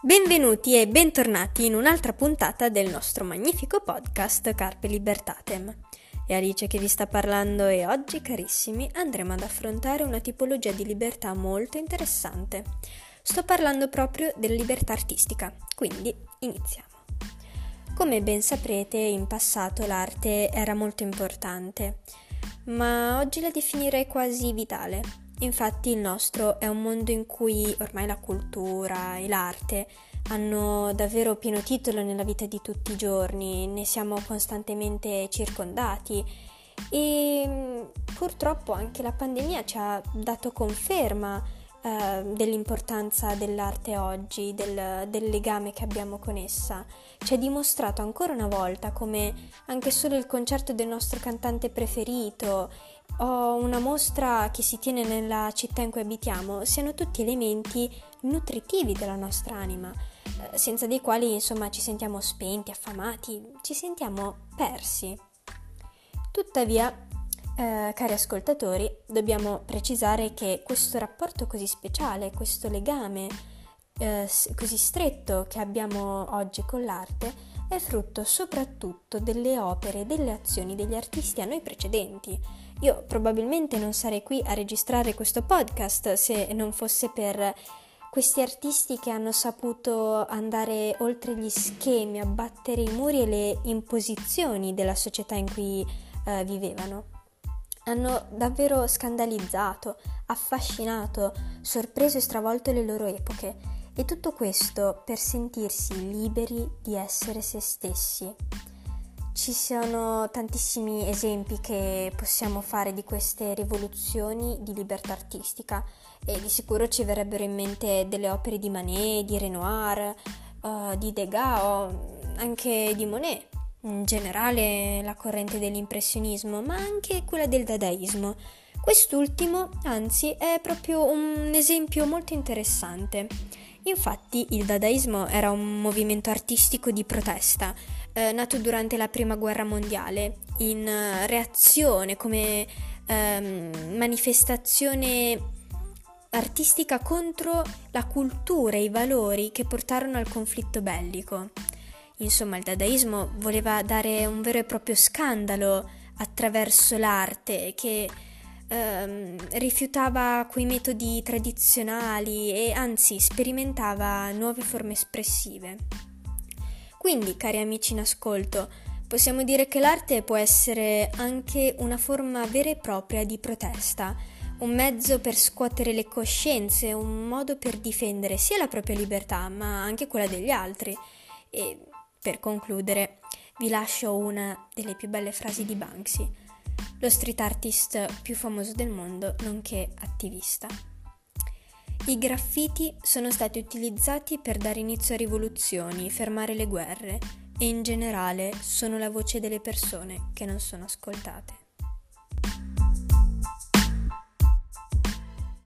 Benvenuti e bentornati in un'altra puntata del nostro magnifico podcast Carpe Libertatem. È Alice che vi sta parlando e oggi, carissimi, andremo ad affrontare una tipologia di libertà molto interessante. Sto parlando proprio della libertà artistica, quindi iniziamo. Come ben saprete, in passato l'arte era molto importante, ma oggi la definirei quasi vitale. Infatti il nostro è un mondo in cui ormai la cultura e l'arte hanno davvero pieno titolo nella vita di tutti i giorni, ne siamo costantemente circondati e mm, purtroppo anche la pandemia ci ha dato conferma eh, dell'importanza dell'arte oggi, del, del legame che abbiamo con essa. Ci ha dimostrato ancora una volta come anche solo il concerto del nostro cantante preferito o una mostra che si tiene nella città in cui abitiamo siano tutti elementi nutritivi della nostra anima, eh, senza dei quali insomma ci sentiamo spenti, affamati, ci sentiamo persi. Tuttavia, eh, cari ascoltatori, dobbiamo precisare che questo rapporto così speciale, questo legame eh, così stretto che abbiamo oggi con l'arte, è frutto soprattutto delle opere e delle azioni degli artisti a noi precedenti. Io probabilmente non sarei qui a registrare questo podcast se non fosse per questi artisti che hanno saputo andare oltre gli schemi, abbattere i muri e le imposizioni della società in cui eh, vivevano hanno davvero scandalizzato, affascinato, sorpreso e stravolto le loro epoche e tutto questo per sentirsi liberi di essere se stessi. Ci sono tantissimi esempi che possiamo fare di queste rivoluzioni di libertà artistica e di sicuro ci verrebbero in mente delle opere di Manet, di Renoir, uh, di Degas o anche di Monet in generale la corrente dell'impressionismo, ma anche quella del dadaismo. Quest'ultimo, anzi, è proprio un esempio molto interessante. Infatti il dadaismo era un movimento artistico di protesta, eh, nato durante la Prima Guerra Mondiale, in uh, reazione come ehm, manifestazione artistica contro la cultura e i valori che portarono al conflitto bellico. Insomma, il dadaismo voleva dare un vero e proprio scandalo attraverso l'arte che ehm, rifiutava quei metodi tradizionali e anzi sperimentava nuove forme espressive. Quindi, cari amici in ascolto, possiamo dire che l'arte può essere anche una forma vera e propria di protesta, un mezzo per scuotere le coscienze, un modo per difendere sia la propria libertà ma anche quella degli altri. E per concludere, vi lascio una delle più belle frasi di Banksy, lo street artist più famoso del mondo, nonché attivista. I graffiti sono stati utilizzati per dare inizio a rivoluzioni, fermare le guerre e in generale sono la voce delle persone che non sono ascoltate.